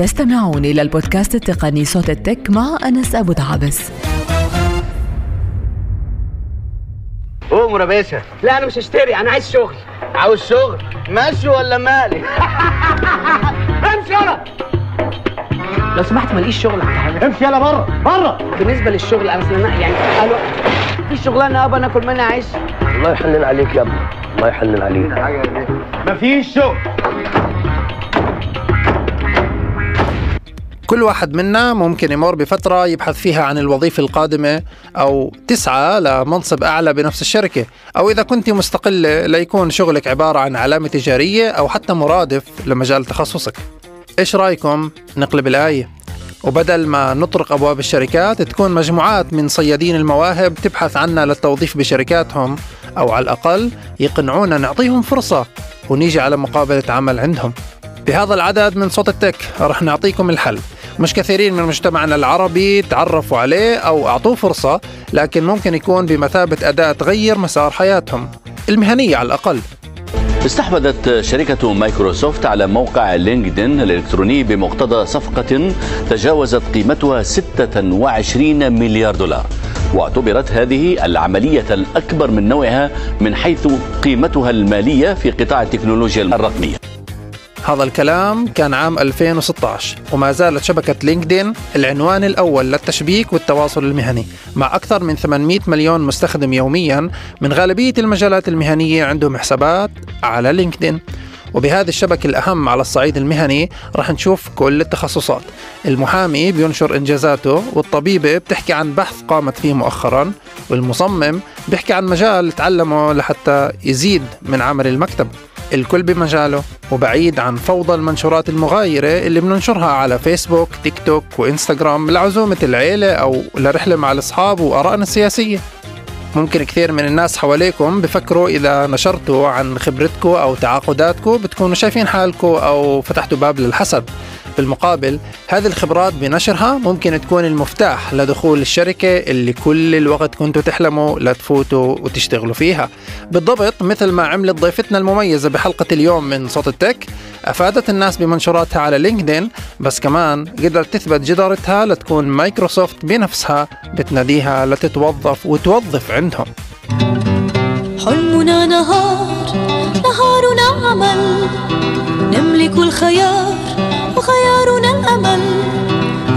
تستمعون إلى البودكاست التقني صوت التك مع أنس أبو دعابس. قوم يا باشا. لا أنا مش هشتري أنا عايز شغل. عاوز شغل؟ ماشي ولا مالي؟ امشي يلا. لو سمحت ماليش شغل عند امشي يلا بره بره. بالنسبة للشغل أنا أنا يعني قالوا في شغلانة ابا ناكل منها عيش؟ الله يحنن عليك يا ابني الله يحنن عليك. مفيش شغل. كل واحد منا ممكن يمر بفترة يبحث فيها عن الوظيفة القادمة أو تسعى لمنصب أعلى بنفس الشركة. أو إذا كنت مستقلة ليكون شغلك عبارة عن علامة تجارية أو حتى مرادف لمجال تخصصك. إيش رأيكم؟ نقلب الآية. وبدل ما نطرق أبواب الشركات تكون مجموعات من صيادين المواهب تبحث عنا للتوظيف بشركاتهم أو على الأقل يقنعونا نعطيهم فرصة ونيجي على مقابلة عمل عندهم. بهذا العدد من صوت ال tech رح نعطيكم الحل. مش كثيرين من مجتمعنا العربي تعرفوا عليه أو أعطوه فرصة لكن ممكن يكون بمثابة أداة تغير مسار حياتهم المهنية على الأقل. استحوذت شركة مايكروسوفت على موقع LinkedIn الإلكتروني بمقتضى صفقة تجاوزت قيمتها 26 مليار دولار واعتبرت هذه العملية الأكبر من نوعها من حيث قيمتها المالية في قطاع التكنولوجيا الرقمية. هذا الكلام كان عام 2016 وما زالت شبكة لينكدين العنوان الأول للتشبيك والتواصل المهني مع أكثر من 800 مليون مستخدم يوميا من غالبية المجالات المهنية عندهم حسابات على لينكدين. وبهذه الشبكة الأهم على الصعيد المهني رح نشوف كل التخصصات. المحامي بينشر إنجازاته والطبيبة بتحكي عن بحث قامت فيه مؤخرا والمصمم بيحكي عن مجال تعلمه لحتى يزيد من عمل المكتب. الكل بمجاله وبعيد عن فوضى المنشورات المغايرة اللي بننشرها على فيسبوك تيك توك وإنستغرام لعزومة العيلة أو لرحلة مع الأصحاب وآرائنا السياسية. ممكن كثير من الناس حواليكم بفكروا إذا نشرتوا عن خبرتكم أو تعاقداتكم بتكونوا شايفين حالكم أو فتحتوا باب للحسد بالمقابل هذه الخبرات بنشرها ممكن تكون المفتاح لدخول الشركة اللي كل الوقت كنتوا تحلموا لتفوتوا وتشتغلوا فيها. بالضبط مثل ما عملت ضيفتنا المميزة بحلقة اليوم من صوت ال tech أفادت الناس بمنشوراتها على LinkedIn بس كمان قدرت تثبت جدارتها لتكون مايكروسوفت بنفسها بتناديها لتتوظف وتوظف عندهم. حلمنا نهار نهارنا عمل نملك الخيار وخيارنا الأمل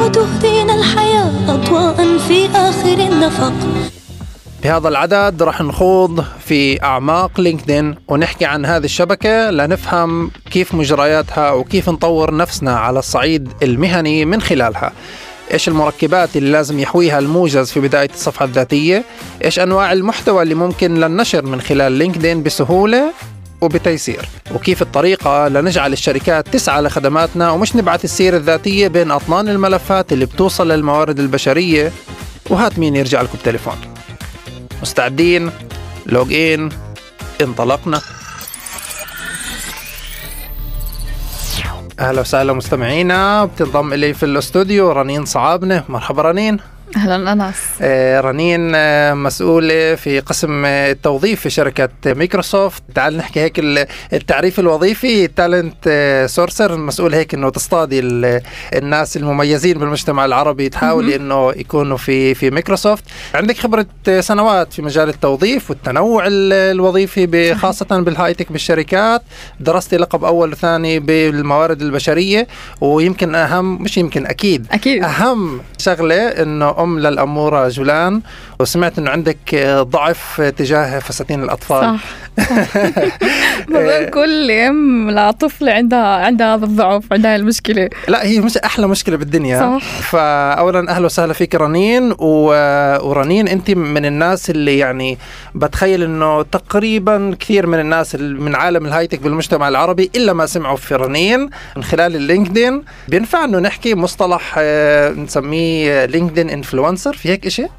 وتهدينا الحياة أضواء في آخر النفق. بهذا العدد رح نخوض في أعماق لينكدين ونحكي عن هذه الشبكة لنفهم كيف مجرياتها وكيف نطور نفسنا على الصعيد المهني من خلالها. إيش المركبات اللي لازم يحويها الموجز في بداية الصفحة الذاتية؟ إيش أنواع المحتوى اللي ممكن للنشر من خلال LinkedIn بسهولة وبتيسير؟ وكيف الطريقة لنجعل الشركات تسعى لخدماتنا ومش نبعث السيرة الذاتية بين أطنان الملفات اللي بتوصل للموارد البشرية؟ وهات مين يرجع لكم بتليفون. مستعدين log in انطلقنا. أهلا وسهلا مستمعينا بتنضم إلي في الاستوديو رنين صعابنة. مرحبا رنين. أهلا انس آه، رنين آه، مسؤولة في قسم آه، التوظيف في شركة مايكروسوفت. تعال نحكي هيك ال- التعريف الوظيفي. talent sourcer مسؤول هيك إنه تصطادي ال- الناس المميزين بالمجتمع العربي تحاولي إنه يكونوا في في مايكروسوفت. عندك خبرة سنوات في مجال التوظيف والتنوع ال- الوظيفي ب- خاصة بال high-tech بالشركات. درستي لقب أول وثاني بالموارد البشرية. ويمكن أهم مش يمكن أكيد. أكيد. أهم شغلة إنه ام للأمورة جولان وسمعت إنه عندك ضعف تجاه فساتين الأطفال. صح. بظن كل أم لطفل عندها عندها هذا الضعف عندها المشكلة. لا هي مش أحلى مشكلة بالدنيا. صح. فاولا أهلا وسهلا فيك رنين و... ورنين أنت من الناس اللي يعني بتخيل إنه تقريبا كثير من الناس ال- من عالم الهايتك بالمجتمع العربي إلا ما سمعوا في رنين من خلال اللينكدين بينفع إنه نحكي مصطلح آه، نسميه لينكدين influencer؟ في هيك شيء آه،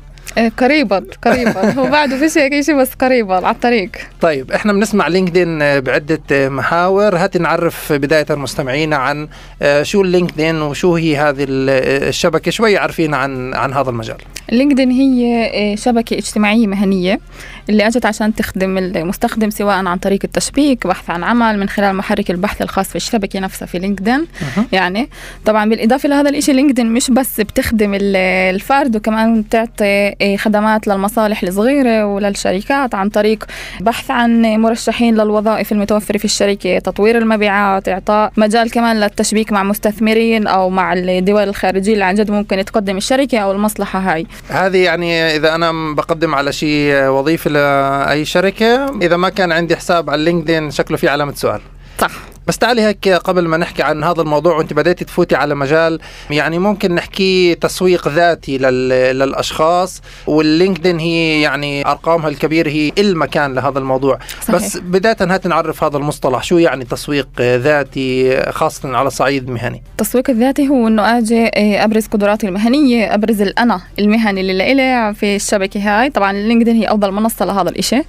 قريبا قريبا. هو بعده في شيء شيء بس قريبا على الطريق. طيب إحنا بنسمع لينكدين بعدة محاور. هاتي نعرف بداية مستمعينا عن آه، شو اللينكدين وشو هي هذه ال- الشبكة. شوي عارفين عن عن هذا المجال. لينكدين هي آه، شبكة اجتماعية مهنية. اللي أجت عشان تخدم المستخدم سواء عن طريق التشبيك بحث عن عمل من خلال محرك البحث الخاص في الشبكة نفسها في لينكدين. يعني طبعا بالإضافة لهذا الشيء لينكدين مش بس بتخدم ال- الفرد وكمان بتعطي خدمات للمصالح الصغيرة وللشركات عن طريق بحث عن مرشحين للوظائف المتوفرة في الشركة تطوير المبيعات إعطاء مجال كمان للتشبيك مع مستثمرين أو مع الدول الخارجية اللي عن جد ممكن تقدم الشركة أو المصلحة هاي. هذه يعني إذا أنا بقدم على شيء وظيفة لاي شركة. إذا ما كان عندي حساب على لينكدين شكله في علامة سؤال. صح. بس تعالي هيك قبل ما نحكي عن هذا الموضوع وأنت بديتي تفوتي على مجال يعني ممكن نحكي تسويق ذاتي لل... للأشخاص واللينكدين هي يعني أرقامها الكبيرة هي المكان لهذا الموضوع. صحيح. بس بداية هات نعرف هذا المصطلح شو يعني تسويق ذاتي خاصة على صعيد مهني؟ التسويق الذاتي هو إنه آجي إيه، أبرز قدراتي المهنية أبرز الأنا المهني اللي لإلي في الشبكة هاي. طبعا لينكدين هي أفضل منصة لهذا الإشي.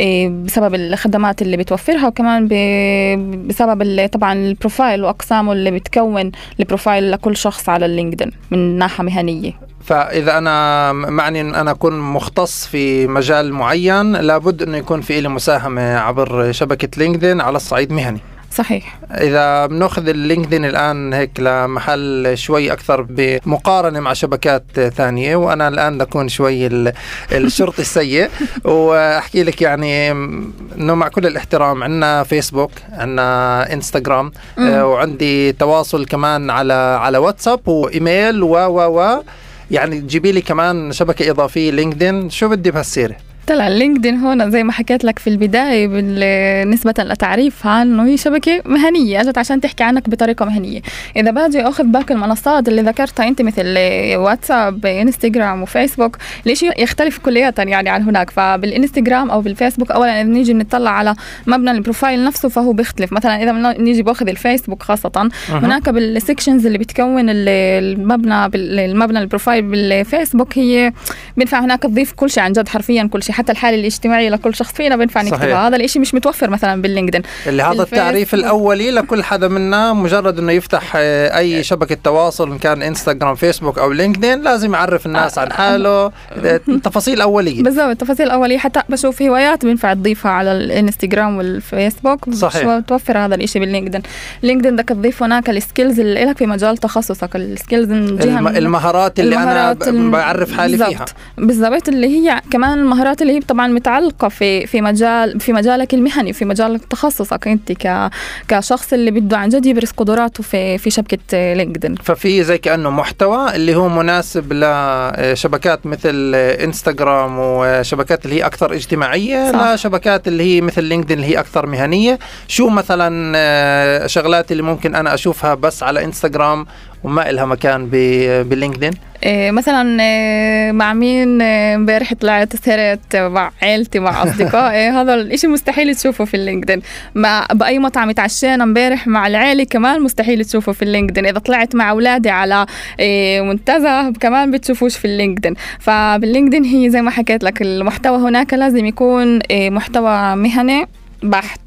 إيه، بسبب الخدمات اللي بتوفرها وكمان ب- بسبب طبعا ال profile وأقسامه اللي بتكون ال profile لكل شخص على اللينكدين من ناحية مهنية. فإذا أنا معني إن أنا أكون مختص في مجال معين لابد إنه يكون في لي مساهمة عبر شبكة لينكدين على الصعيد مهني. صحيح. إذا بنأخذ اللينكدين الآن هيك لمحل شوي أكثر بمقارنة مع شبكات ثانية وأنا الآن بكون شوي ال- الشرطي السيء وأحكي لك يعني إنه مع كل الاحترام عندنا فيسبوك عندنا انستغرام آه، وعندي تواصل كمان على على واتساب وإيميل و و و يعني تجيبي لي كمان شبكة إضافية لينكدين شو بدي بهالسيرة؟ طلع لينكدين هون زي ما حكيت لك في البداية بال- نسبة لتعريفها انه هي شبكة مهنية أجت عشان تحكي عنك بطريقة مهنية. إذا باجي أخذ باقي المنصات اللي ذكرتها أنت مثل واتساب إنستغرام وفيسبوك الاشي يختلف كليا يعني عن هناك؟ فبالإنستغرام أو بالفيسبوك اولا إذا نيجي بنطلع على مبنى ال profile نفسه فهو بيختلف. مثلا إذا نيجي بأخذ الفيسبوك خاصة هناك بال sections اللي بتكون ال- المبنى المبنى ال profile بالفيسبوك هي بينفع هناك تضيف كل شيء عن جد حرفيا كل شيء حتى الحالة الاجتماعية لكل شخص فينا بينفع. نكتبها. هذا الشيء مش متوفر مثلا باللينكدين. اللي هذا. التعريف الأولي لكل حدا منا مجرد إنه يفتح آه، أي شبكة تواصل إن كان انستغرام فيسبوك أو لينكدين لازم يعرف الناس عن حاله. تفاصيل أولية. بالضبط التفاصيل الاوليه حتى بشوف هوايات بينفع تضيفها على الإنستغرام والفيسبوك. صحيح. شو توفر هذا الشيء باللينكدين. لينكدين بدك تضيف هناك ال skills اللي لك في مجال تخصصك. السكيلز المهارات اللي المهارات أنا بعرف حالي بالضبط. فيها. بالضبط اللي هي كمان المهارات اللي هي طبعا متعلقة في في مجال في مجالك المهني في مجال تخصصك أنت ك كشخص اللي بده عن جد يبرز قدراته في في شبكة لينكدين ففي زي كأنه محتوى اللي هو مناسب لشبكات مثل إنستغرام وشبكات اللي هي أكثر اجتماعية صح. لشبكات اللي هي مثل لينكدين اللي هي أكثر مهنية شو مثلا آه، شغلات اللي ممكن أنا أشوفها بس على إنستغرام وما إلها مكان ب- باللينكدين إيه مثلا إيه مع مين إيه، امبارح طلعت سهرت مع عيلتي مع أصدقائي. هذا الإشي مستحيل تشوفه في اللينكدين مع بأي مطعم اتعشينا امبارح مع العيلة كمان مستحيل تشوفه في اللينكدين إذا طلعت مع أولادي على إيه منتزه كمان بتشوفوش في اللينكدين فباللينكدين هي زي ما حكيت لك المحتوى هناك لازم يكون محتوى مهني بحت.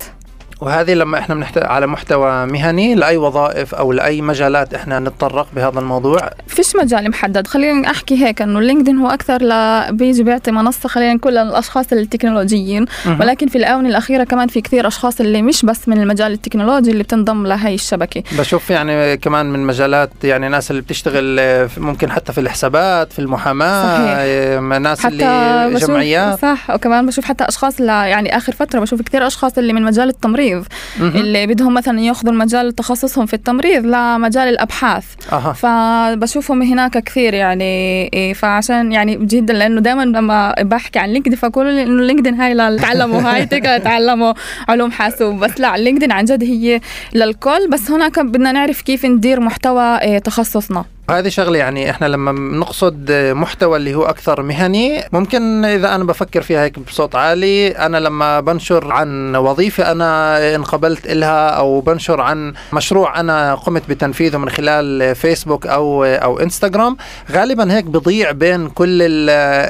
وهذه لما إحنا بنحت... على محتوى مهني لأي وظائف أو لأي مجالات إحنا نتطرق بهذا الموضوع. فيش مجال محدد. خلينا أحكي هيك إنه لينكدين هو أكثر ل بيجي بيعطي منصة خلينا نقول للأشخاص التكنولوجيين. ولكن في الآونة الأخيرة كمان في كثير أشخاص اللي مش بس من المجال التكنولوجي اللي بتنضم لهي الشبكة. بشوف يعني كمان من مجالات يعني ناس اللي بتشتغل ممكن حتى في الحسابات في المحاماة صحيح. ناس حتى اللي جمعيات. صح. وكمان بشوف حتى أشخاص ل يعني آخر فترة بشوف كثير أشخاص اللي من مجال التمريض. مهم. اللي بدهم مثلا ياخذوا المجال تخصصهم في التمريض لمجال الأبحاث. أها. فبشوفهم هناك كثير يعني إيه، فعشان يعني جدا لأنه دائما لما بحكي عن لينكدين فأقول إنه لينكدين هاي لتعلموا هاي تعلموا علوم حاسوب. بس لا لينكدين عن جد هي للكل. بس هناك بدنا نعرف كيف ندير محتوى إيه، تخصصنا. هذه شغلة يعني إحنا لما بنقصد محتوى اللي هو أكثر مهني ممكن إذا أنا بفكر فيها هيك بصوت عالي أنا لما بنشر عن وظيفة أنا انقبلت إلها أو بنشر عن مشروع أنا قمت بتنفيذه من خلال فيسبوك أو أو إنستغرام غالبا هيك بضيع بين كل ال-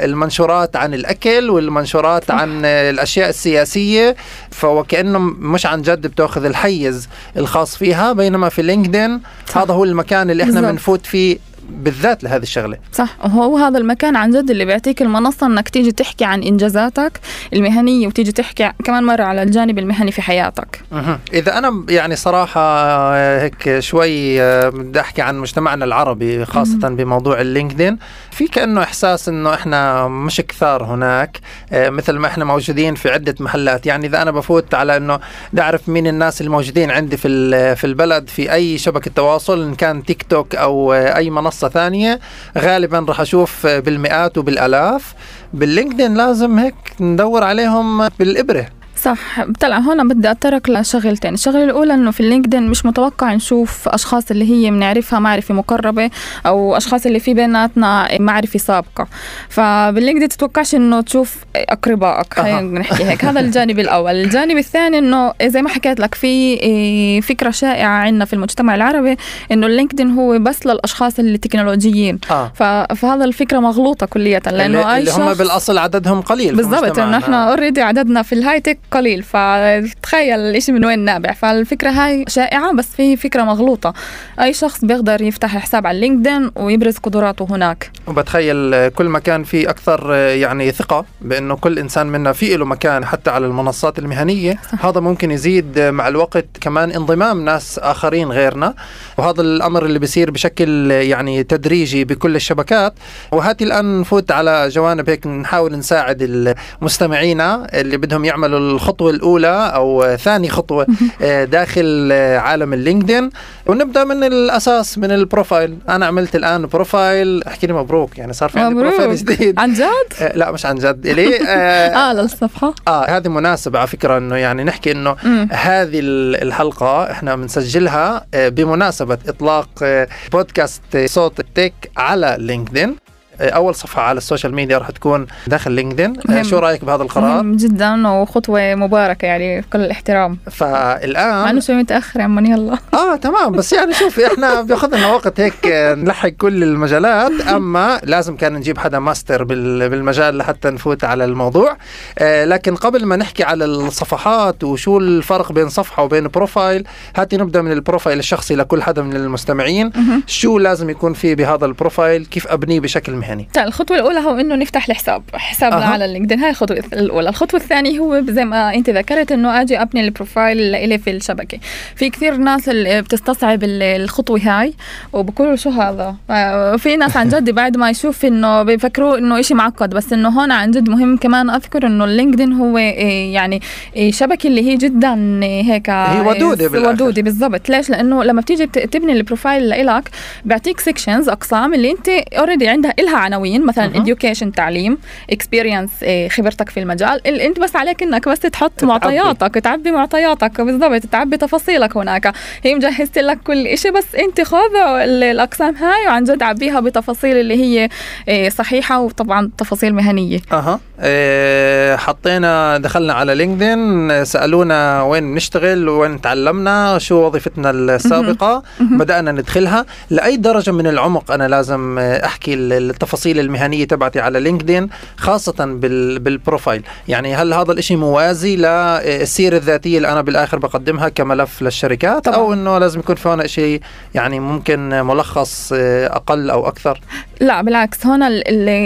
المنشورات عن الأكل والمنشورات عن الأشياء السياسية فوكانه مش عن جد بتأخذ الحيز الخاص فيها بينما في LinkedIn هذا هو المكان اللي إحنا. بنفوت فيه بالذات لهذه الشغلة. صح. وهو هذا المكان عن جد اللي بيعطيك المنصة إنك تيجي تحكي عن إنجازاتك المهنية وتيجي تحكي كمان مرة على الجانب المهني في حياتك. مهم. إذا أنا يعني صراحة آه، هيك شوي آه، بدي أحكي عن مجتمعنا العربي خاصة بموضوع ال LinkedIn. في كأنه إحساس إنه إحنا مش كثار هناك آه، مثل ما إحنا موجودين في عدة محلات. يعني إذا أنا بفوت على إنه بدي أعرف مين الناس الموجودين عندي في في البلد في أي شبكة تواصل إن كان تيك توك أو أي منصة ثانية. غالبا راح أشوف بالمئات وبالآلاف. بال LinkedIn لازم هيك ندور عليهم بالإبرة. صح. طلع هون بدي اتطرق لشغلتين الشغلة الأولى إنه في ال LinkedIn مش متوقع نشوف أشخاص اللي هي بنعرفها معرفة مقربة أو أشخاص اللي في بيناتنا معرفة سابقة. فبال LinkedIn تتوقعش إنه تشوف أقربائك. خلينا نحكي هيك. هذا الجانب الأول. الجانب الثاني إنه زي ما حكيت لك في إيه، فكرة شائعة عندنا في المجتمع العربي إنه ال LinkedIn هو بس للأشخاص التكنولوجيين. آه. ف- فهذا الفكرة مغلوطة كليا. لأنه اللي, اللي هم بالأصل عددهم قليل بالضبط. إنه. إحنا already عددنا في ال high-tech قليل فتخيل الإشي من وين نابع. فالفكرة هاي شائعة بس في فكرة مغلوطة. أي شخص بيقدر يفتح حساب على LinkedIn ويبرز قدراته هناك. وبتخيل كل ما كان في أكثر آه، يعني ثقة بأنه كل إنسان منا في له مكان حتى على المنصات المهنية صح. هذا ممكن يزيد مع الوقت كمان انضمام ناس آخرين غيرنا. وهذا الأمر اللي بيصير بشكل يعني تدريجي بكل الشبكات. وهاتي الآن نفوت على جوانب هيك نحاول نساعد المستمعين اللي بدهم يعملوا الخطوة الأولى أو آه، ثاني خطوة آه، داخل آه، عالم ال LinkedIn. ونبدأ من الأساس من ال profile. أنا عملت الآن profile. احكي لي مبروك يعني صار في عندي profile جديد. عن جد؟ آه، لا مش عن جد إلي آه, للصفحة. آه هذه مناسبة على فكرة إنه يعني نحكي مم. هذه ال- الحلقة إحنا بنسجلها آه، بمناسبة إطلاق آه، بودكاست آه، صوت التك على LinkedIn. آه، أول صفحة على ال social media راح تكون داخل LinkedIn. آه،. شو رأيك بهذا القرار؟ مهم جدا وخطوة مباركة يعني بكل الاحترام. مع فالان إنه شوي متأخر يا عماني يلا. آه تمام. بس يعني شوفي إحنا بياخذ لنا وقت هيك آه، نلحق كل المجالات. أما لازم كان نجيب حدا ماستر بال- بالمجال لحتى نفوت على الموضوع. آه لكن قبل ما نحكي على الصفحات وشو الفرق بين صفحة وبين profile هاتي نبدأ من ال profile الشخصي لكل حدا من المستمعين. شو لازم يكون فيه بهذا ال profile؟ كيف أبنيه بشكل مهني طيب الخطوة الأولى هو إنه نفتح الحساب حسابنا أها. على ال LinkedIn هاي الخطوة الأولى. الخطوة الثانية هو زي ما أنت ذكرت إنه أجي أبني ال profile اللي في الشبكة. في كثير ناس اللي بتستصعب ال- الخطوة هاي وبقولوا شو هذا؟ آه، في ناس عن جد بعد ما يشوف إنه بيفكروا إنه إشي معقد بس إنه هون عن جد مهم كمان أذكر إنه ال LinkedIn هو إيه، يعني إيه، شبكة اللي هي جدا هيك هي ودودة بالآخر. ودودة بالضبط. ليش؟ لأنه لما بتيجي بت- تبني ال profile لإلك بيعطيك sections أقسام اللي أنت already عندها إلها عناوين مثلا education تعليم experience خبرتك في المجال ال- أنت بس عليك إنك بس تحط تعبي. معطياتك تعبي معطياتك بالضبط تعبي تفاصيلك هناك. هي مجهزت لك كل إشي بس أنت خذ ال- الأقسام هاي وعن جد عبيها بتفاصيل اللي هي إيه، صحيحة وطبعا تفاصيل مهنية. أها. إيه حطينا دخلنا على LinkedIn سألونا وين نشتغل وين تعلمنا شو وظيفتنا السابقة بدأنا ندخلها. لأي درجة من العمق أنا لازم آه، أحكي التفاصيل المهنية تبعتي على LinkedIn خاصة بال بال profile. يعني هل هذا الإشي موازي للسيرة الذاتية اللي أنا بالآخر بقدمها كملف للشركات؟ طبعاً. أو إنه لازم يكون في هون شيء يعني ممكن ملخص آه، أقل أو أكثر؟ لا بالعكس هون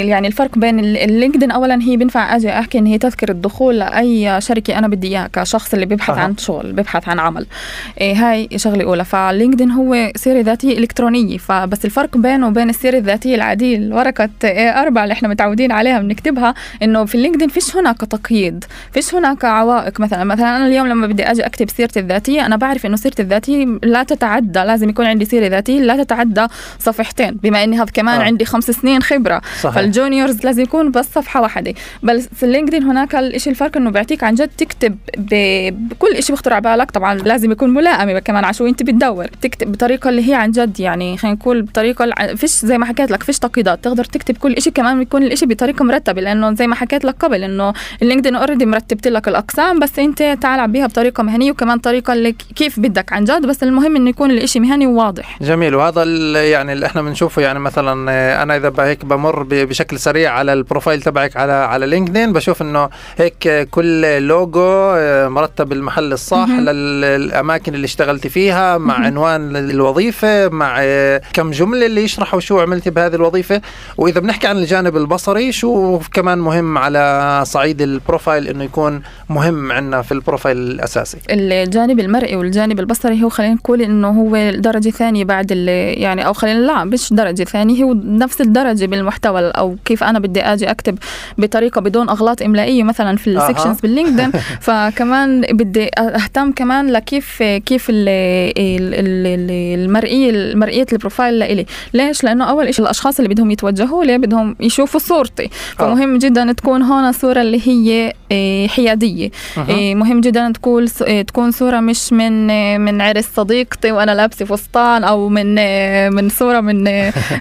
يعني الفرق بين ال- ال LinkedIn اولا هي بينفع أجي أحكي إن هي تذكره الدخول لأي شركة أنا بدي إياها كشخص اللي بيبحث أها. عن شغل بيبحث عن عمل إيه هاي شغلة أولى فال LinkedIn هو سيرة ذاتية إلكترونية فبس الفرق بينه وبين السيرة الذاتية العادية الورقة إيه أربعة اللي إحنا متعودين عليها بنكتبها إنه في ال LinkedIn فيش هناك تقييد فيش هناك عوائق مثلا مثلا أنا اليوم لما بدي أجي أكتب سيرتي الذاتية أنا بعرف إنه سيرتي الذاتية لا تتعدى لازم يكون عندي سيرة ذاتية لا تتعدى صفحتين بما إني هذا كمان آه. آه. عندي خمس سنين خبرة. صحيح. فال juniors لازم يكون بس صفحة واحدة. بس في ال LinkedIn هناك الشيء الفرق إنه بيعطيك عن جد تكتب بكل شيء بيخطر على بالك. طبعا لازم يكون ملائمة كمان شو انت بتدور. تكتب بطريقة اللي هي عن جد يعني خلينا نقول بطريقة فيش زي ما حكيت لك فيش تقييدات. تقدر تكتب كل شيء كمان يكون الشيء بطريقة مرتبة. لأنه زي ما حكيت لك قبل إنه ال LinkedIn already مرتبت لك الأقسام بس أنت تعال عبيها بطريقة مهنية وكمان طريقة اللي كيف بدك عن جد. بس المهم إنه يكون الشيء مهني وواضح. جميل. وهذا يعني اللي إحنا بنشوفه يعني مثلا أنا إذا هيك بمر بشكل سريع على ال profile تبعك على على LinkedIn بشوف إنه هيك كل لوجو آه، مرتب المحل الصح للأماكن اللي اشتغلتي فيها مع عنوان الوظيفه مع آه، كم جملة اللي يشرحوا شو عملتي بهذه الوظيفة. وإذا بنحكي عن الجانب البصري شو كمان مهم على صعيد ال profile إنه يكون مهم عندنا في ال profile الأساسي؟ الجانب المرئي والجانب البصري هو خلينا نقول إنه هو درجة ثانية بعد يعني أو خلينا لا مش درجة ثانية هو نفس الدرجة بالمحتوى أو كيف أنا بدي آجي أكتب بطريقة بدون أغلاط إملائية مثلا في. ال sections باللينكدين فكمان بدي أهتم كمان لكيف كيف ال- ال- ال- ال- المرئية مرئيه البروفايل لإلي. ليش؟ لأنه أول شيء الأشخاص اللي بدهم يتوجهوا لي بدهم يشوفوا صورتي. فمهم جدا تكون هون صورة اللي هي إيه، حيادية. إيه، مهم جدا تكون إيه، تكون صورة مش من من عرس صديقتي وأنا لابسة فستان أو من من صورة من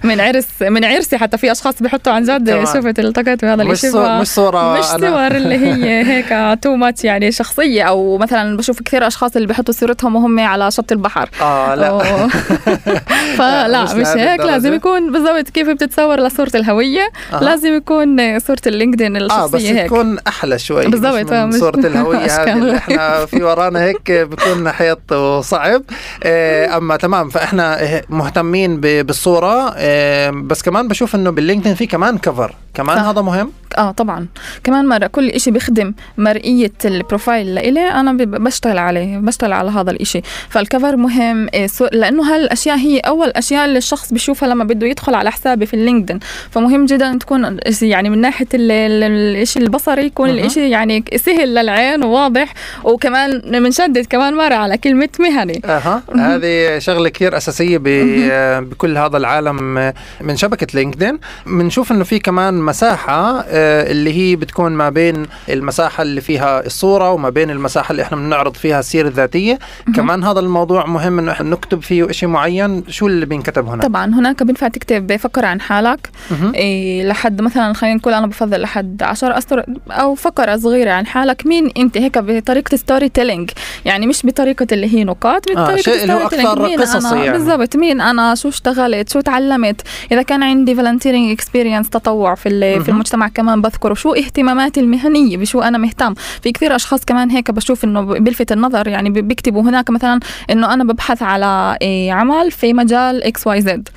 من عرس من عرسي حتى في أشخاص بيحطوا عن جد. شفت التقيت بهذا مش الشيء صور مش صورة مش صور اللي هي هيك too much يعني شخصية أو مثلا بشوف كثير أشخاص اللي بيحطوا صورتهم وهم على شط البحر آه لا أوه. فلا مش مش, هيك. لازم يكون بالضبط كيف بتتصور لصورة الهوية أها. لازم يكون صورة اللينكدين آه بس الشخصية هيك تكون أحلى شوي بالضبط، مش آه، من مش- صورة الهوية هذه اللي. إحنا في ورانا هيك بكون حيط وصعب آه، أما تمام فإحنا مهتمين ب- بالصورة آه، بس كمان بشوف إنه باللينكدين في كمان cover كمان صح. هذا مهم؟ آه طبعا. كمان مرة كل إشي بيخدم مرئية البروفايل لإلي أنا بشتغل عليه بشتغل على هذا الإشي. فال cover مهم سو- لأنه هالأشياء هي أول أشياء اللي الشخص بيشوفها لما بده يدخل على حسابي في اللينكدين. فمهم جدا تكون يعني من ناحية ال- ال- الإشي البصري يكون مهم. الإشي يعني سهل للعين وواضح. وكمان بنشدد كمان مرة على كلمة مهني. أها. هذه شغلة كثير أساسية ب- بكل هذا العالم. آه، من شبكة لينكدين. بنشوف إنه في كمان مساحة آه، اللي هي بتكون ما بين المساحة اللي فيها الصورة وما بين المساحة اللي إحنا بنعرض فيها السيرة الذاتية. كمان هذا الموضوع مهم إنه إحنا نكتب فيه شيء معين. شو اللي بينكتب هنا؟ طبعا هناك بينفع تكتب فقرة عن حالك. إيه لحد مثلا خلينا نقول أنا بفضل لحد 10 أسطر أو فقرة صغيرة عن حالك. مين أنت؟ هيك بطريقة storytelling يعني مش بطريقة اللي هي نقاط بطريقة شيء اللي هو مين قصصي يعني. بالضبط مين أنا؟ شو اشتغلت؟ شو تعلمت؟ إذا كان عندي volunteering experience تطوع في في. المجتمع كمان بذكره. شو اهتماماتي المهنية؟ بشو أنا مهتم؟ في كثير أشخاص كمان هيك بشوف إنه بيلفت النظر يعني بي- بيكتبوا هناك مثلا إنه أنا ببحث على إيه عمل في مجال X Y Z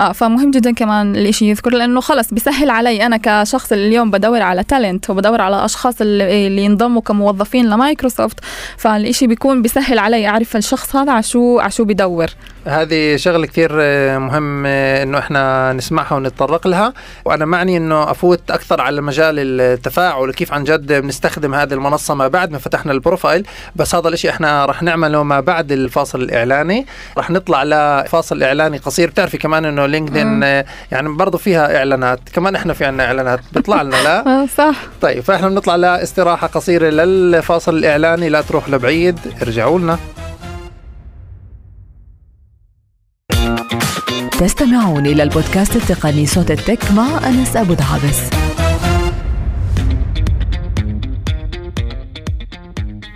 آه فمهم جدا كمان الإشي يذكر لأنه خلص بيسهل علي أنا كشخص اللي اليوم بدور على talent وبدور على أشخاص اللي, اللي ينضموا كموظفين لمايكروسوفت. فالإشي بيكون بيسهل علي أعرف الشخص هذا على شو على شو بدور هذه شغلة كثير آه، مهم إنه إحنا نسمعها ونتطرق لها. وأنا معني إنه أفوت أكثر على مجال التفاعل وكيف عن جد بنستخدم هذه المنصة ما بعد ما فتحنا البروفايل. بس هذا الإشي إحنا رح نعمله ما بعد الفاصل الإعلاني. رح نطلع لفاصل إعلاني قصير. بتعرفي كمان إنه لينكدين آه، يعني برضه فيها إعلانات. كمان إحنا في عنا إعلانات. بيطلع لنا لا؟ آه صح. طيب فإحنا بنطلع لاستراحه قصيرة للفاصل الإعلاني. لا تروح لبعيد. ارجعوا لنا. تستمعون إلى البودكاست التقني صوت التك مع أنس أبو دعابس.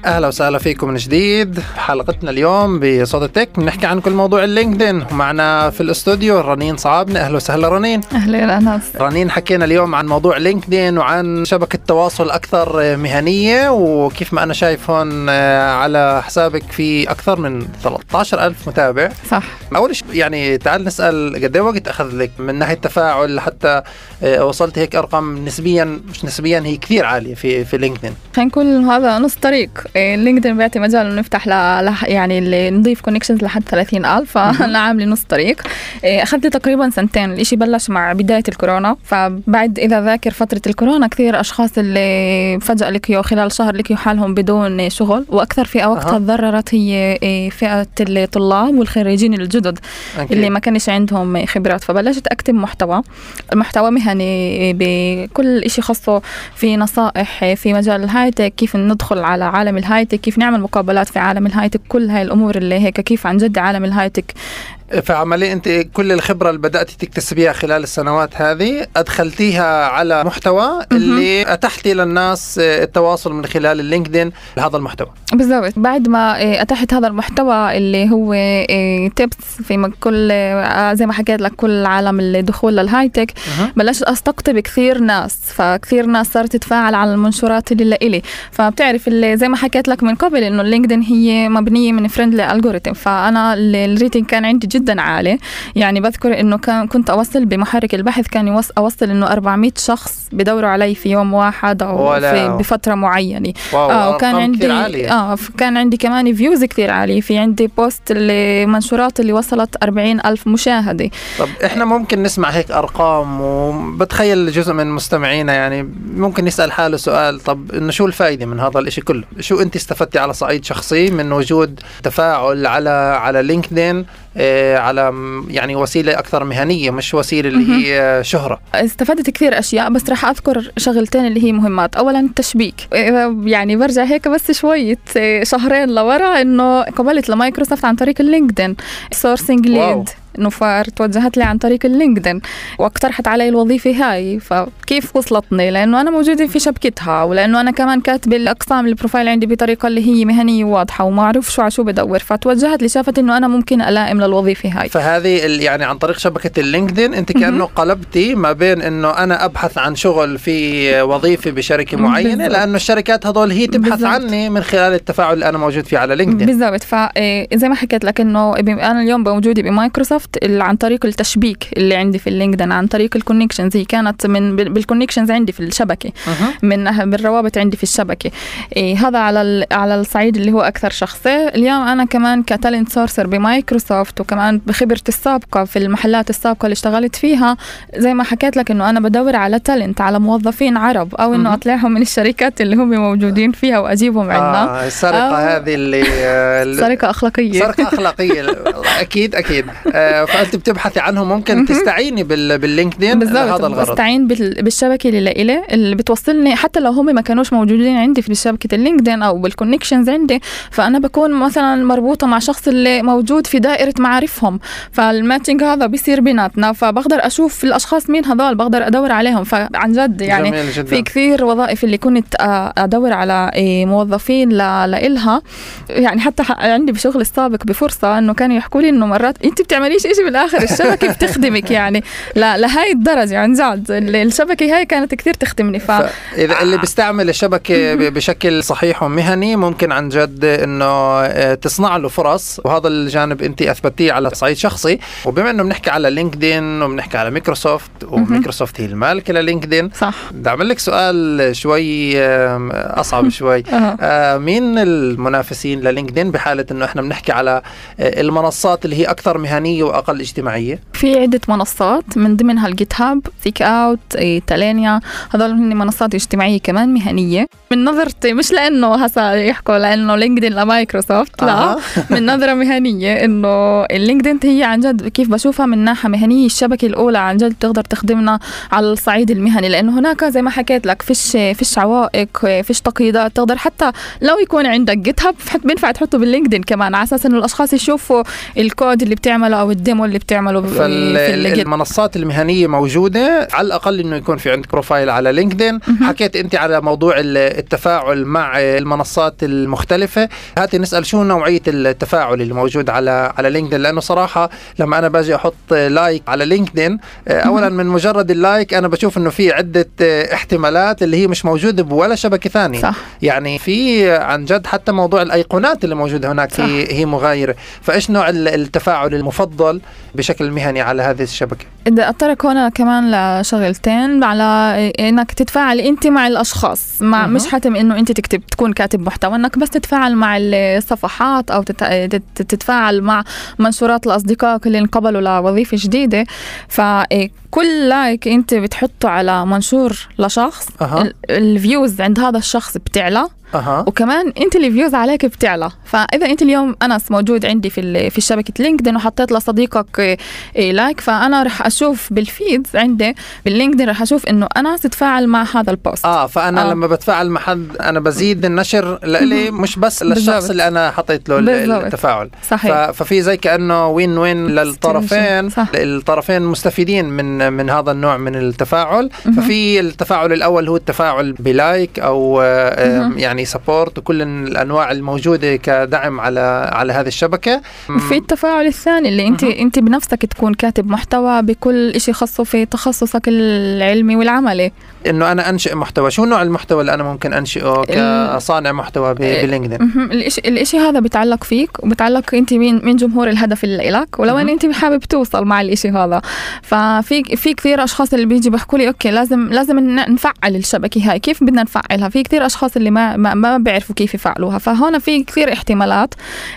أهلا وسهلا فيكم من جديد. حلقتنا اليوم بصوت ال tech بنحكي عن كل موضوع اللينكدين ومعنا في الاستوديو رنين صعابنة أهلا وسهلا رنين. أهلا أنس. رنين حكينا اليوم عن موضوع لينكدين وعن شبكة تواصل أكثر مهنية وكيف ما أنا شايف هون آه، على حسابك في أكثر من 13 ألف متابع. صح. أول شيء يعني تعال نسأل قد إيه وقت أخذ لك من ناحية تفاعل؟ لحتى آه، وصلت هيك أرقام نسبيا مش نسبيا هي كثير عالية في في لينكدين. خلينا نقول هذا نص طريق. لينكدين بيعطي مجال إنه نفتح ل... لح- يعني اللي نضيف connections لحد 30000 فانا عامله نص طريق. إيه، أخذت تقريبا سنتين. الإشي بلش مع بداية الكورونا. فبعد إذا ذاكر فترة الكورونا كثير أشخاص اللي فجأة لقيوا خلال شهر لقيوا حالهم بدون شغل. وأكثر فئة وقتها. تضررت هي إيه، فئة الطلاب والخريجين الجدد أوكي. اللي ما كانش عندهم خبرات. فبلشت أكتب محتوى. محتوى مهني بكل إشي خاصه في نصائح في مجال ال high-tech كيف ندخل على عالم ال high-tech كيف نعمل مقابلات في عالم ال high-tech كل هاي الأمور اللي هيك كيف عن جد عالم ال high-tech فعمليا أنت كل الخبرة اللي بدأت تكتسبيها خلال السنوات هذه أدخلتيها على محتوى اللي اتحتي للناس التواصل من خلال اللينكدين بهذا المحتوى. بالضبط. بعد ما آه، اتحت هذا المحتوى اللي هو tips في م- كل آه، زي ما حكيت لك كل عالم الدخول لل high-tech بلشت أستقطب كثير ناس فكثير ناس صارت تتفاعل على المنشورات اللي لإلي فبتعرف اللي زي ما حكيت لك من قبل إنه اللينكدين هي مبنية من friendly algorithm فأنا ال- ال rating كان عندي جدا عالي. يعني بذكر إنه كان كنت أوصل بمحرك البحث كان يوص أوصل إنه 400 شخص بدوروا علي في يوم واحد أو. في بفترة معينة. واو آه وكان عندي عالية. آه كان عندي كمان views كثير عالية. في عندي post اللي منشورات اللي وصلت 40 ألف مشاهدة. طب إحنا ممكن نسمع هيك أرقام وبتخيل جزء من مستمعينا يعني ممكن يسأل حاله سؤال طب إنه شو الفائده من هذا الإشي كله؟ شو أنت استفدتي على صعيد شخصي من وجود تفاعل على على لينكدين على م- يعني وسيلة أكثر مهنية مش وسيلة اللي هي آه، شهرة. استفدت كثير أشياء بس رح أذكر شغلتين اللي هي مهمات. أولا التشبيك. إذا يعني برجع هيك بس شوية إيه، شهرين لورا إنه قبلت لمايكروسوفت عن طريق اللينكدين سورسنج واو. ليد نفار توجهت لي عن طريق اللينكدين وأقترحت علي الوظيفة هاي. فكيف وصلتني؟ لأنه أنا موجودة في شبكتها ولأنه أنا كمان كاتبة الأقسام البروفايل عندي بطريقة اللي هي مهنية وواضحة وما أعرف شو على شو بدور. فتوجهت لي شافت إنه أنا ممكن ألائم للوظيفة هاي. فهذه يعني عن طريق شبكة اللينكدين أنت كأنه قلبتي ما بين إنه أنا أبحث عن شغل في وظيفة بشركة معينة بالضبط. لأنه الشركات هذول هي تبحث بالضبط. عني من خلال التفاعل اللي أنا موجود فيه على لينكدين بالضبط. فزي ما حكيت لك إنه أنا اليوم موجوده بمايكروسوفت ال- عن طريق التشبيك اللي عندي في اللينكدين عن طريق ال connections هي كانت من بال connections عندي في الشبكة. من بالروابط عندي في الشبكة. إيه هذا على على الصعيد اللي هو أكثر شخصي. اليوم أنا كمان ك talent sourcer بمايكروسوفت وكمان بخبرتي السابقة في المحلات السابقة اللي اشتغلت فيها. زي ما حكيت لك إنه أنا بدور على talent على موظفين عرب أو إنه. أطلعهم من الشركات اللي هم موجودين فيها وأجيبهم عندنا. آه السرقه آه. هذه اللي آه، سرقة أخلاقية. سرقة أخلاقية. أكيد أكيد. آه، فأنت بتبحثي عنهم ممكن تستعيني بال باللينكدين لهذا الغرض. بستعين بال- بالشبكة اللي لإلي اللي بتوصلني حتى لو هم ما كانوش موجودين عندي في شبكة اللينكدين أو بال connections عندي فأنا بكون مثلا مربوطة مع شخص اللي موجود في دائرة معارفهم فال matching هذا بيصير بيناتنا فبقدر أشوف الأشخاص مين هذول بقدر أدور عليهم فعن جد يعني جدا. في كثير وظائف اللي كنت أدور على إيه، موظفين لإلها. يعني حتى عندي بشغل السابق بفرصة إنه كانوا يحكوا لي إنه مرات أنت بتعمليش شيء بالاخر الشبكة بتخدمك يعني؟ لا لهي الدرجة عن جد ال- الشبكة هاي كانت كثير تخدمني ف إذا اللي بيستعمل الشبكة ب- بشكل صحيح ومهني ممكن عن جد إنه آه، تصنع له فرص. وهذا الجانب أنت أثبتيه على صعيد شخصي. وبما إنه بنحكي على لينكدين وبنحكي على مايكروسوفت ومايكروسوفت هي المالكة للينكدين صح. بدي أعمل لك سؤال شوي آم، أصعب شوي. آه، مين المنافسين للينكدين بحالة إنه إحنا بنحكي على آه، المنصات اللي هي أكثر مهنية وأقل اجتماعية؟ في عدة منصات من ضمنها ال GitHub SeekOut Talenya هذول هن منصات اجتماعية كمان مهنية. من نظرتي مش لأنه هسا يحكوا لأنه لينكدين لمايكروسوفت لا. أها. من نظرة مهنية إنه اللينكدين هي عن جد كيف بشوفها من ناحية مهنية الشبكة الأولى عن جد بتقدر تخدمنا على الصعيد المهني. لأنه هناك زي ما حكيت لك فيش فيش عوائق فيش تقييدات تقدر. حتى لو يكون عندك GitHub بينفع تحطه باللينكدين كمان على أساس إنه الأشخاص يشوفوا الكود اللي بتعمله أو ال demo اللي بتعمله فالمنصات المهنية موجودة على الأقل إنه يكون في عندك profile على لينكدين حكيت أنت على موضوع ال- التفاعل مع المنصات المختلفة. هاتي نسأل شو نوعية التفاعل اللي موجود على على لينكدين لأنه صراحة لما أنا باجي أحط like على لينكدين اولا من مجرد ال like أنا بشوف إنه في عدة احتمالات اللي هي مش موجودة بولا شبكة ثانية. صح. يعني في عن جد حتى موضوع الأيقونات اللي موجودة هناك صح. هي هي مغايرة. فإيش نوع ال- التفاعل المفضل بشكل مهني على هذه الشبكة بدي اتطرق هنا كمان لشغلتين على إنك تتفاعل أنت مع الأشخاص مع مهم. مش حتم إنه أنت تكتب تكون كاتب محتوى إنك بس تتفاعل مع الصفحات أو تت- تت- تتفاعل مع منشورات لاصدقائك اللي انقبلوا لوظيفة جديدة فكل like أنت بتحطه على منشور لشخص. ال- ال views عند هذا الشخص بتعلى أها وكمان أنت ال views عليك بتعلى فإذا أنت اليوم أنس موجود عندي في في شبكه لينكدين وحطيت لصديقك إيه، إيه، like فأنا رح أشوف بال feeds عندي باللينكدين رح أشوف إنه أنس تفاعل مع هذا ال post آه فأنا آه. لما بتفاعل مع حد أنا بزيد النشر لإلي مش بس للشخص بالضبط. اللي أنا حطيت له ال- بالضبط. التفاعل صحيح. ففي زي كأنه win win للطرفين صح. الطرفين مستفيدين من من هذا النوع من التفاعل ففي التفاعل الأول هو التفاعل ب like أو آه، مهم. يعني support وكل الأنواع الموجودة كدعم على على هذه الشبكة. في التفاعل الثاني اللي انت انت بنفسك تكون كاتب محتوى بكل شيء خاصه في تخصصك العلمي والعملي. إنه أنا أنشئ محتوى. شو نوع المحتوى اللي أنا ممكن أنشئه كصانع محتوى ب- بلينكدين؟ الإشي هذا بيتعلق فيك وبتعلق انت مين مين جمهور الهدف اللي لك ولوين انت حابب توصل مع الإشي هذا. ففي في كثير أشخاص اللي بيجي بيحكوا لي okay لازم لازم نفعل الشبكة هاي. كيف بدنا نفعلها؟ في كثير أشخاص اللي ما ما, ما بيعرفوا كيف يفعلوها. فهون في كثير احتمالات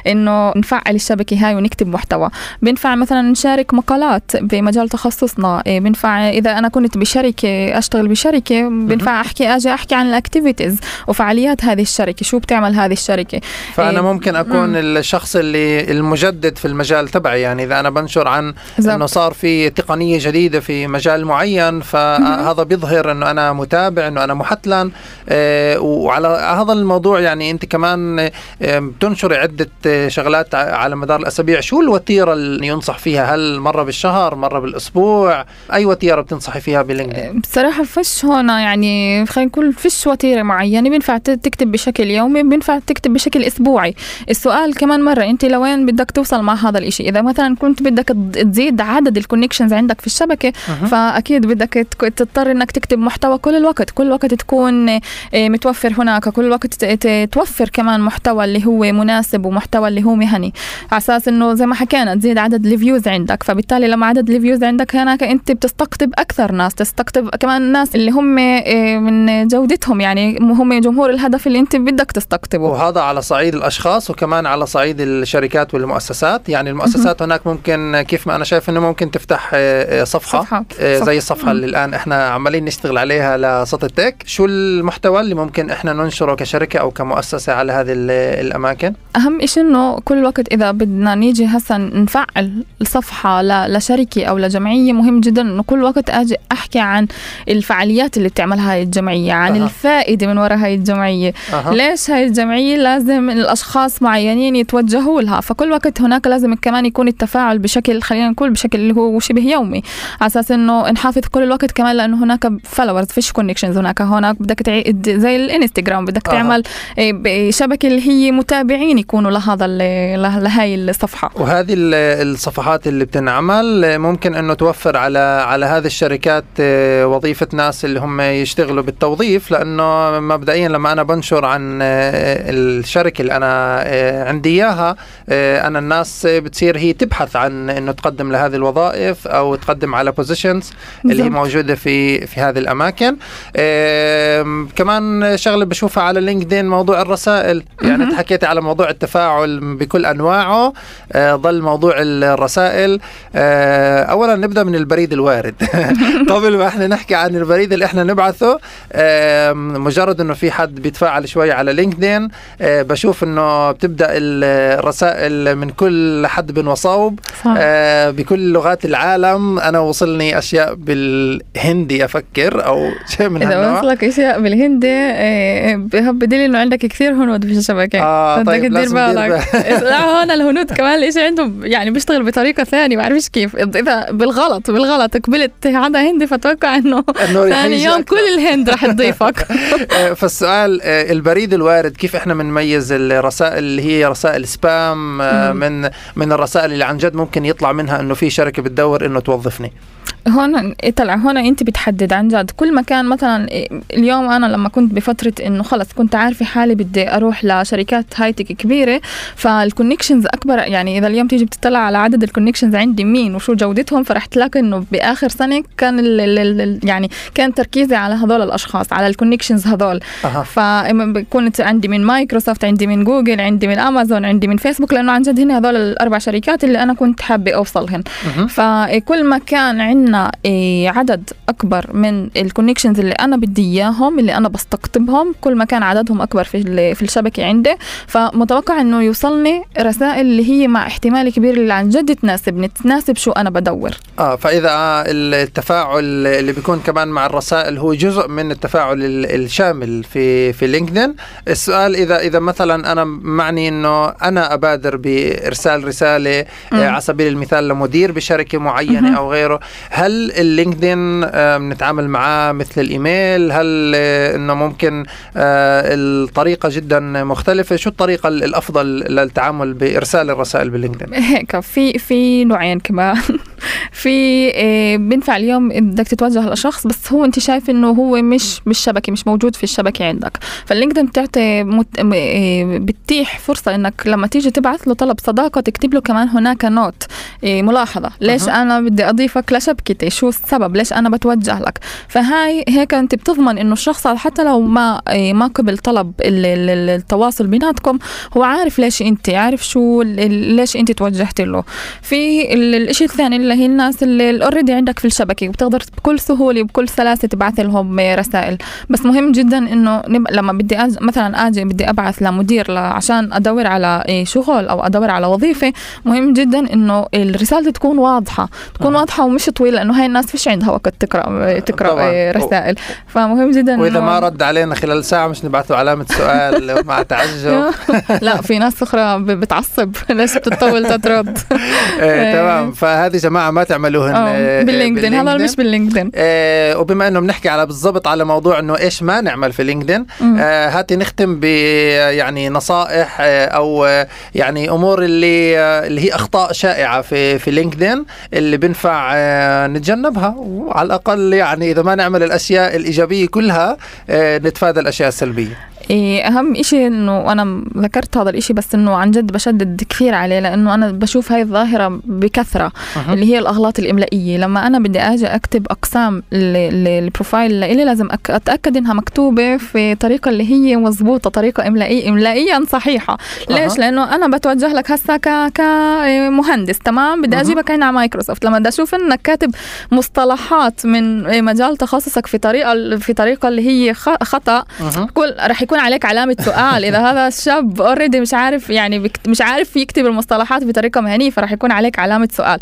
إنه نفعل الشبكة هاي ونكتب محتوى. بينفع مثلا نشارك مقالات بمجال تخصصنا. إيه، بينفع إذا أنا كنت بشركة أشتغل بشركة بينفع أحكي أجي أحكي عن ال activities وفعاليات هذه الشركة شو بتعمل هذه الشركة؟ فأنا إيه، ممكن أكون الشخص اللي المجدد في المجال تبعي. يعني إذا أنا بنشر عن. إنه صار في تقنية جديدة في مجال معين فهذا بيظهر إنه أنا متابع إنه أنا محتلن. آه، وعلى هذا الموضوع يعني انت كمان آه، بتنشري عدة آه، شغلات على مدار الأسابيع. شو الوتيرة اللي ينصح فيها؟ هل مرة بالشهر مرة بالأسبوع؟ أي وتيرة بتنصحي فيها بلينكدين؟ بصراحة فيش هون يعني خلينا نقول فيش وتيرة معينة. بينفع تكتب بشكل يومي بينفع تكتب بشكل أسبوعي. السؤال كمان مرة أنت لوين بدك توصل مع هذا الإشي؟ إذا مثلا كنت بدك تزيد عدد ال connections عندك في الشبكة فأكيد بدك تك- تضطر أنك تكتب محتوى كل الوقت. كل وقت تكون آه، متوفر هناك كل وقت ت- ت- توفر كمان محتوى اللي هو مناسب ومحتوى اللي هو مهني. على أساس أنه زي ما حكينا تزيد عدد ال views عندك. فبالتالي لما عدد ال views عندك هناك أنت بتستقطب أكثر ناس تستقطب كمان الناس اللي هم آه، من جودتهم يعني هم جمهور الهدف اللي أنت بدك تستقطبه. وهذا على صعيد الأشخاص وكمان على صعيد الشركات والمؤسسات. يعني المؤسسات هناك ممكن كيف ما أنا شايف إنه ممكن تفتح آه، آه، صفحة, صفحة. زي الصفحة اللي الآن إحنا عمالين نشتغل عليها لصوت التك. شو المحتوى اللي ممكن إحنا ننشره كشركة أو كمؤسسة على هذه ال- الأماكن؟ أهم إشي إنه كل وقت إذا بدنا نيجي هسا نفعل الصفحة ل- لشركة أو لجمعية مهم جدا إنه كل وقت أجي أحكي عن الفعاليات اللي بتعملها هاي الجمعية عن أها. الفائدة من وراء هاي الجمعية. أها. ليش هاي الجمعية لازم الأشخاص معينين يتوجهوا لها؟ فكل وقت هناك لازم كمان يكون التفاعل بشكل خلينا نقول بشكل اللي هو شبه يومي. على أساس إنه نحافظ كل الوقت كمان لأنه هناك followers فيش connections هناك. هناك بدك تعيد زي الإنستغرام بدك أها. تعمل إيه، شبكة اللي هي متابعين يكونوا لهذا ال- له- لهاي الصفحة وهذه ال- الصفحات اللي بتنعمل آه، ممكن إنه توفر على على هذه الشركات آه، وظيفة ناس اللي هم يشتغلوا بالتوظيف لأنه مبدئيا لما أنا بنشر عن آه، الشركة اللي أنا آه، عندي إياها آه، أنا الناس بتصير هي تبحث عن إنه تقدم لهذه الوظائف أو تقدم على positions اللي هي. موجودة في في هذه الأماكن كمان شغلة بشوفها على لينكدين موضوع الرسائل. يعني انت حكيتي على موضوع التفاعل بكل أنواعه. آه، ظل موضوع الرسائل. آه، اولا نبدأ من البريد الوارد. قبل ما إحنا نحكي عن البريد اللي إحنا نبعثه آم، مجرد إنه في حد بيتفاعل شوي على لينكدين آه، بشوف إنه بتبدأ الرسائل من كل حد بن وصوب. آه، بكل لغات العالم. أنا وصلني أشياء بالهندي أفكر أو شيء من هالنوع. وصلك أشياء بالهندي بهب بدل إنه عندك كثير هنود في آه، بدك طيب، ندير بالك. بال- لا هون الهنود كمان الإشي عندهم يعني بيشتغل بطريقة ثانية بعرفش كيف. إذا بالغلط بالغلط قبلت هذا هندي فتوقع رح ثاني يوم أكثر. كل الهند رح تضيفك. آه، فالسؤال آه، البريد الوارد كيف إحنا بنميز الرسائل اللي هي رسائل سبام آه، من من الرسائل اللي عن جد ممكن يطلع منها إنه في شركة بتدور إنه توظفني. هون طلع هون انت بتحدد عن جد كل مكان مثلا اليوم أنا لما كنت بفترة إنه خلص كنت عارفة حالي بدي أروح لشركات high-tech كبيرة فال connections أكبر يعني إذا اليوم تيجي بتطلع على عدد ال connections عندي مين وشو جودتهم فرح تلاقي إنه بآخر سنة كان ال ال ال يعني كان تركيزي على هذول الأشخاص على ال connections هذول. فكنت عندي من مايكروسوفت عندي من جوجل عندي من امازون عندي من فيسبوك لأنه عن جد هن هذول الأربع شركات اللي أنا كنت حابة أوصلهن. فكل ما كان عندنا إيه عدد أكبر من ال connections اللي أنا بدي إياهم اللي أنا بستقطبهم. كل ما كان عددهم أكبر في في الشبكة عندي. فمتوقع إنه يوصلني رسائل اللي هي مع احتمال كبير اللي عن جد تناسبني تناسب شو أنا بدور. آه فإذا التفاعل اللي بيكون كمان مع الرسائل هو جزء من التفاعل ال- الشامل في في لينكدين. السؤال إذا إذا مثلا أنا معني إنه أنا أبادر بارسال رسالة آه، على سبيل المثال لمدير بشركة معينة أو غيره هل اللينكدين آه، بنتعامل معاه مثل الإيميل؟ هل آه، إنه ممكن آه، الطريقة جدا مختلفة؟ شو الطريقة ال- الأفضل للتعامل بإرسال الرسائل باللينكدين؟ في في نوعين كمان. في إيه، بينفع اليوم بدك تتوجه لشخص بس هو انت شايف انه هو مش بالشبكه مش موجود في الشبكة عندك. فاللينكدين بتعطي مت... إيه، بتتيح فرصة إنك لما تيجي تبعث له طلب صداقة تكتب له كمان هناك note إيه، ملاحظة. ليش أنا بدي أضيفك لشبكتي؟ شو السبب؟ ليش أنا بتوجه لك؟ فهاي هيك أنت بتضمن إنه الشخص حتى لو ما ما قبل طلب ال- ال- ال- التواصل بيناتكم هو عارف ليش أنت عارف شو ليش أنت توجهت له. في ال- الإشي الثاني اللي هي الناس اللي already عندك في الشبكة وبتقدر بكل سهولة وبكل سلاسة تبعث لهم رسائل. بس مهم جدا إنه. لما بدي أج... مثلا آجي بدي أبعث لمدير ل... عشان أدور على إيه شغل أو أدور على وظيفة مهم جدا إنه الرسالة تكون واضحة. تكون واضحة ومش طويلة لأنه هاي الناس فيش عندها وقت تقرأ تقرأ طبعاً. إيه رسائل. فمهم جدا وإذا ما رد علينا خلال ساعة مش نبعث له علامة سؤال مع تعجب. لا في ناس أخرى بتعصب. ليش بتطول تترد؟ آه، تمام. فهذه جماعة ما تعملوهن آه، آه، باللينكدين. هذا مش باللينكدين. آه وبما إنه بنحكي على بالضبط على موضوع إنه إيش ما نعمل في لينكدين آه هاتي نختم ب يعني نصائح آه أو آه يعني أمور اللي آه اللي هي أخطاء شائعة في في لينكدين اللي بنفع آه نتجنبها وعلى الأقل يعني إذا ما نعمل الأشياء الإيجابية كلها آه نتفادى الأشياء السلبية. إيه أهم إشي إنه أنا ذكرت هذا الإشي بس إنه عن جد بشدد كثير عليه لأنه أنا بشوف هاي الظاهرة بكثرة اللي هي الأغلاط الإملائية. لما أنا بدي أقسام ال- ال- البروفايل لإلي لازم أتأكد إنها مكتوبة في طريقة اللي هي مزبوطة طريقة إملائية إملائيا صحيحة. ليش؟ أها. لأنه أنا بتوجه لك هسا ك كمهندس تمام؟ بدي أجيبك هنا على مايكروسوفت. لما بدي أشوف إنك كاتب مصطلحات من مجال تخصصك في طريقة في طريقة اللي هي خ- خطأ كل رح يكون عليك علامة سؤال. إذا هذا الشاب already مش عارف يعني مش عارف يكتب المصطلحات بطريقة مهنية فرح يكون عليك علامة سؤال.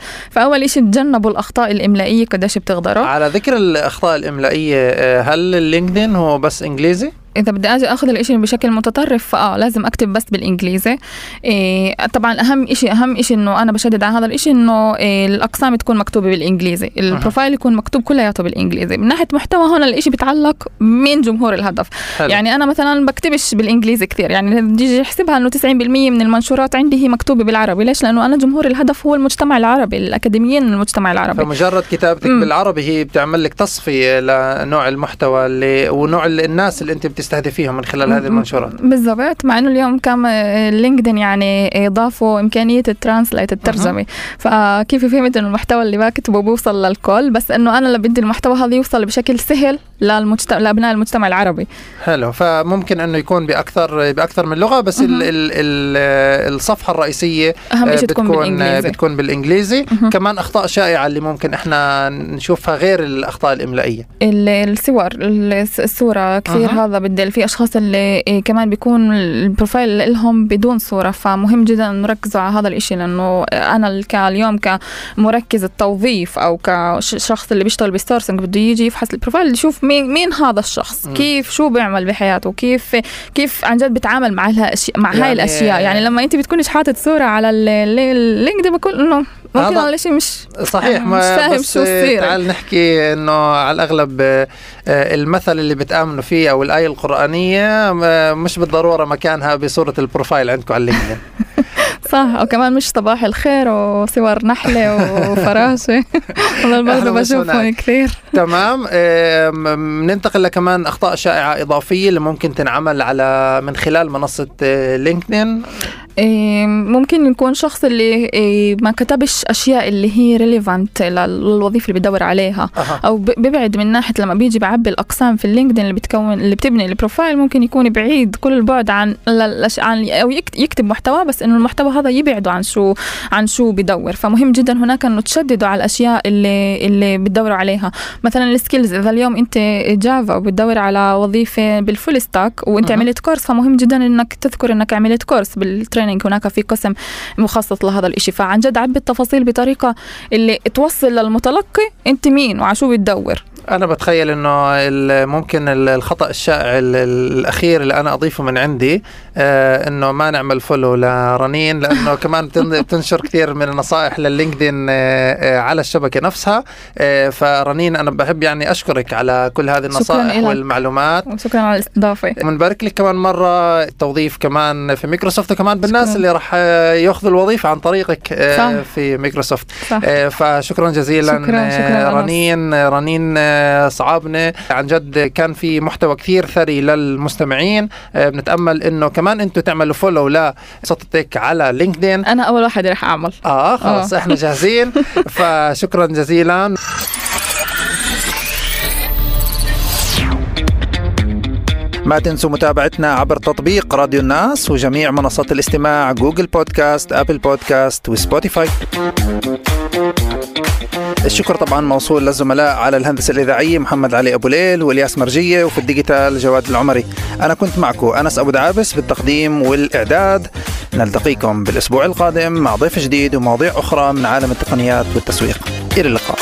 فأول إشي تجنبوا الأخطاء الإملائية قديش بتقدروا على ذكر الأخطاء الإملائية آه هل اللينكدين هو بس إنجليزي؟ إذا بدي أجي أخذ الإشي بشكل متطرف فآه لازم أكتب بس بالإنجليزي. إيه طبعا أهم اشي أهم إشي إنه أنا بشدد على هذا الإشي إنه إيه الأقسام تكون مكتوبة بالإنجليزي. البروفايل يكون مكتوب كلياته بالإنجليزي. من ناحية محتوى هون الإشي بيتعلق من جمهور الهدف. حلو. يعني أنا مثلا بكتبش بالإنجليزي كثير. يعني بدي احسبها إنه 90% من المنشورات عندي هي مكتوبة بالعربي. ليش؟ لأنه أنا جمهور الهدف هو المجتمع العربي الأكاديميين من المجتمع العربي. فمجرد كتابتك مم. بالعربي هي بتعمل لك تصفية لنوع المحتوى اللي ونوع ال- الناس اللي أنت بتستهدفيهم من خلال هذه المنشورات. بالضبط مع إنه اليوم كان لينكدين يعني أضافوا إمكانية ال translate الترجمة. فكيف فهمت إنه المحتوى اللي بكتبه بوصل للكل بس إنه أنا اللي بدي المحتوى هذا يوصل بشكل سهل للمجتمع لأبناء المجتمع العربي. حلو. فممكن أنه يكون باكثر بأكثر من لغة بس ال ال ال الصفحة الرئيسية أهم آه، شيء تكون بالإنجليزي. بتكون بالإنجليزي. كمان أخطاء شائعة اللي ممكن إحنا نشوفها غير الأخطاء الإملائية. ال- الصور ال- الصورة كثير أها. هذا بدي في أشخاص اللي إيه كمان بيكون البروفايل لهم بدون صورة. فمهم جدا نركزوا على هذا الإشي لأنه أنا ال- كاليوم كمركز التوظيف أو كشخص اللي بيشتغل بال sourcing بده يجي يفحص البروفايل يشوف مين مين هذا الشخص؟ كيف شو بيعمل بحياته؟ كيف كيف عن جد بتعامل مع الأشياء مع يعني- هاي الأشياء؟ يعني لما أنت بتكونش حاطط صورة على ال- ال- اللينكدين بقول إنه ممكن هذا- هذا الشيء مش صحيح يعني مش ما فاهم شو السيرة. تعال نحكي إنه على الأغلب آه، المثل اللي بتآمنوا فيه أو الآية القرآنية آه، مش بالضرورة مكانها بصورة البروفايل عندكم على اللينكدين صح وكمان مش صباح الخير وصور نحلة وفراشة. والله برضه بشوفهم. كثير. تمام. بننتقل لكمان أخطاء شائعة إضافية اللي ممكن تنعمل على من خلال منصة آه، لينكدين. إيه، ممكن يكون شخص اللي إيه، ما كتبش أشياء اللي هي relevant للوظيفة اللي بدور عليها. أها. أو ب- بيبعد من ناحية لما بيجي بعبي الأقسام في اللينكدين اللي بتكون اللي بتبني البروفايل ممكن يكون بعيد كل البعد عن عن أو يكت- يكتب محتوى بس إنه المحتوى هذا يبعده عن شو عن شو بدور. فمهم جدا هناك إنه تشددوا على الأشياء اللي اللي بتدوروا عليها. مثلا ال skills إذا اليوم أنت Java وبتدور على وظيفة بال full stack وأنت أها. عملت course فمهم جدا إنك تذكر إنك عملت course بال training هناك في قسم مخصص لهذا الإشي. فعن جد عبي التفاصيل بطريقة اللي توصل للمتلقي أنت مين وع شو بتدور. أنا بتخيل إنه ممكن ال- الخطأ الشائع ال- ال- الأخير اللي أنا أضيفه من عندي آه إنه ما نعمل follow لرنين لأنه كمان بتن- بتنشر كثير من النصائح لللينكدين آه آه على الشبكة نفسها فرنين أنا بحب يعني أشكرك على كل هذه النصائح إلك. والمعلومات وشكرا على الاستضافة بنبارك لك كمان مرة توظيف كمان في ميكروسوفت وكمان بالناس شكراً. اللي راح يأخذوا الوظيفة عن طريقك صح. في صح. آه، فشكرا جزيلا شكراً- شكراً. رنين رنين صعابنة. عن جد كان في محتوى كثير ثري للمستمعين. آه، بنتأمل إنه كمان أنتم تعملوا follow لصوتك على LinkedIn أنا أول واحدة رح أعمل. آه خلص آه. إحنا جاهزين. فشكرا جزيلا. ما تنسوا متابعتنا عبر تطبيق راديو الناس وجميع منصات الاستماع Google Podcasts Apple Podcasts و Spotify. الشكر طبعا موصول للزملاء على الهندسة الإذاعية محمد علي أبو ليل والياس مرجية وفي الديجيتال جواد العمري. أنا كنت معكم أنس أبو دعابس بالتقديم والإعداد. نلتقيكم بالأسبوع القادم مع ضيف جديد ومواضيع أخرى من عالم التقنيات والتسويق. إلى اللقاء.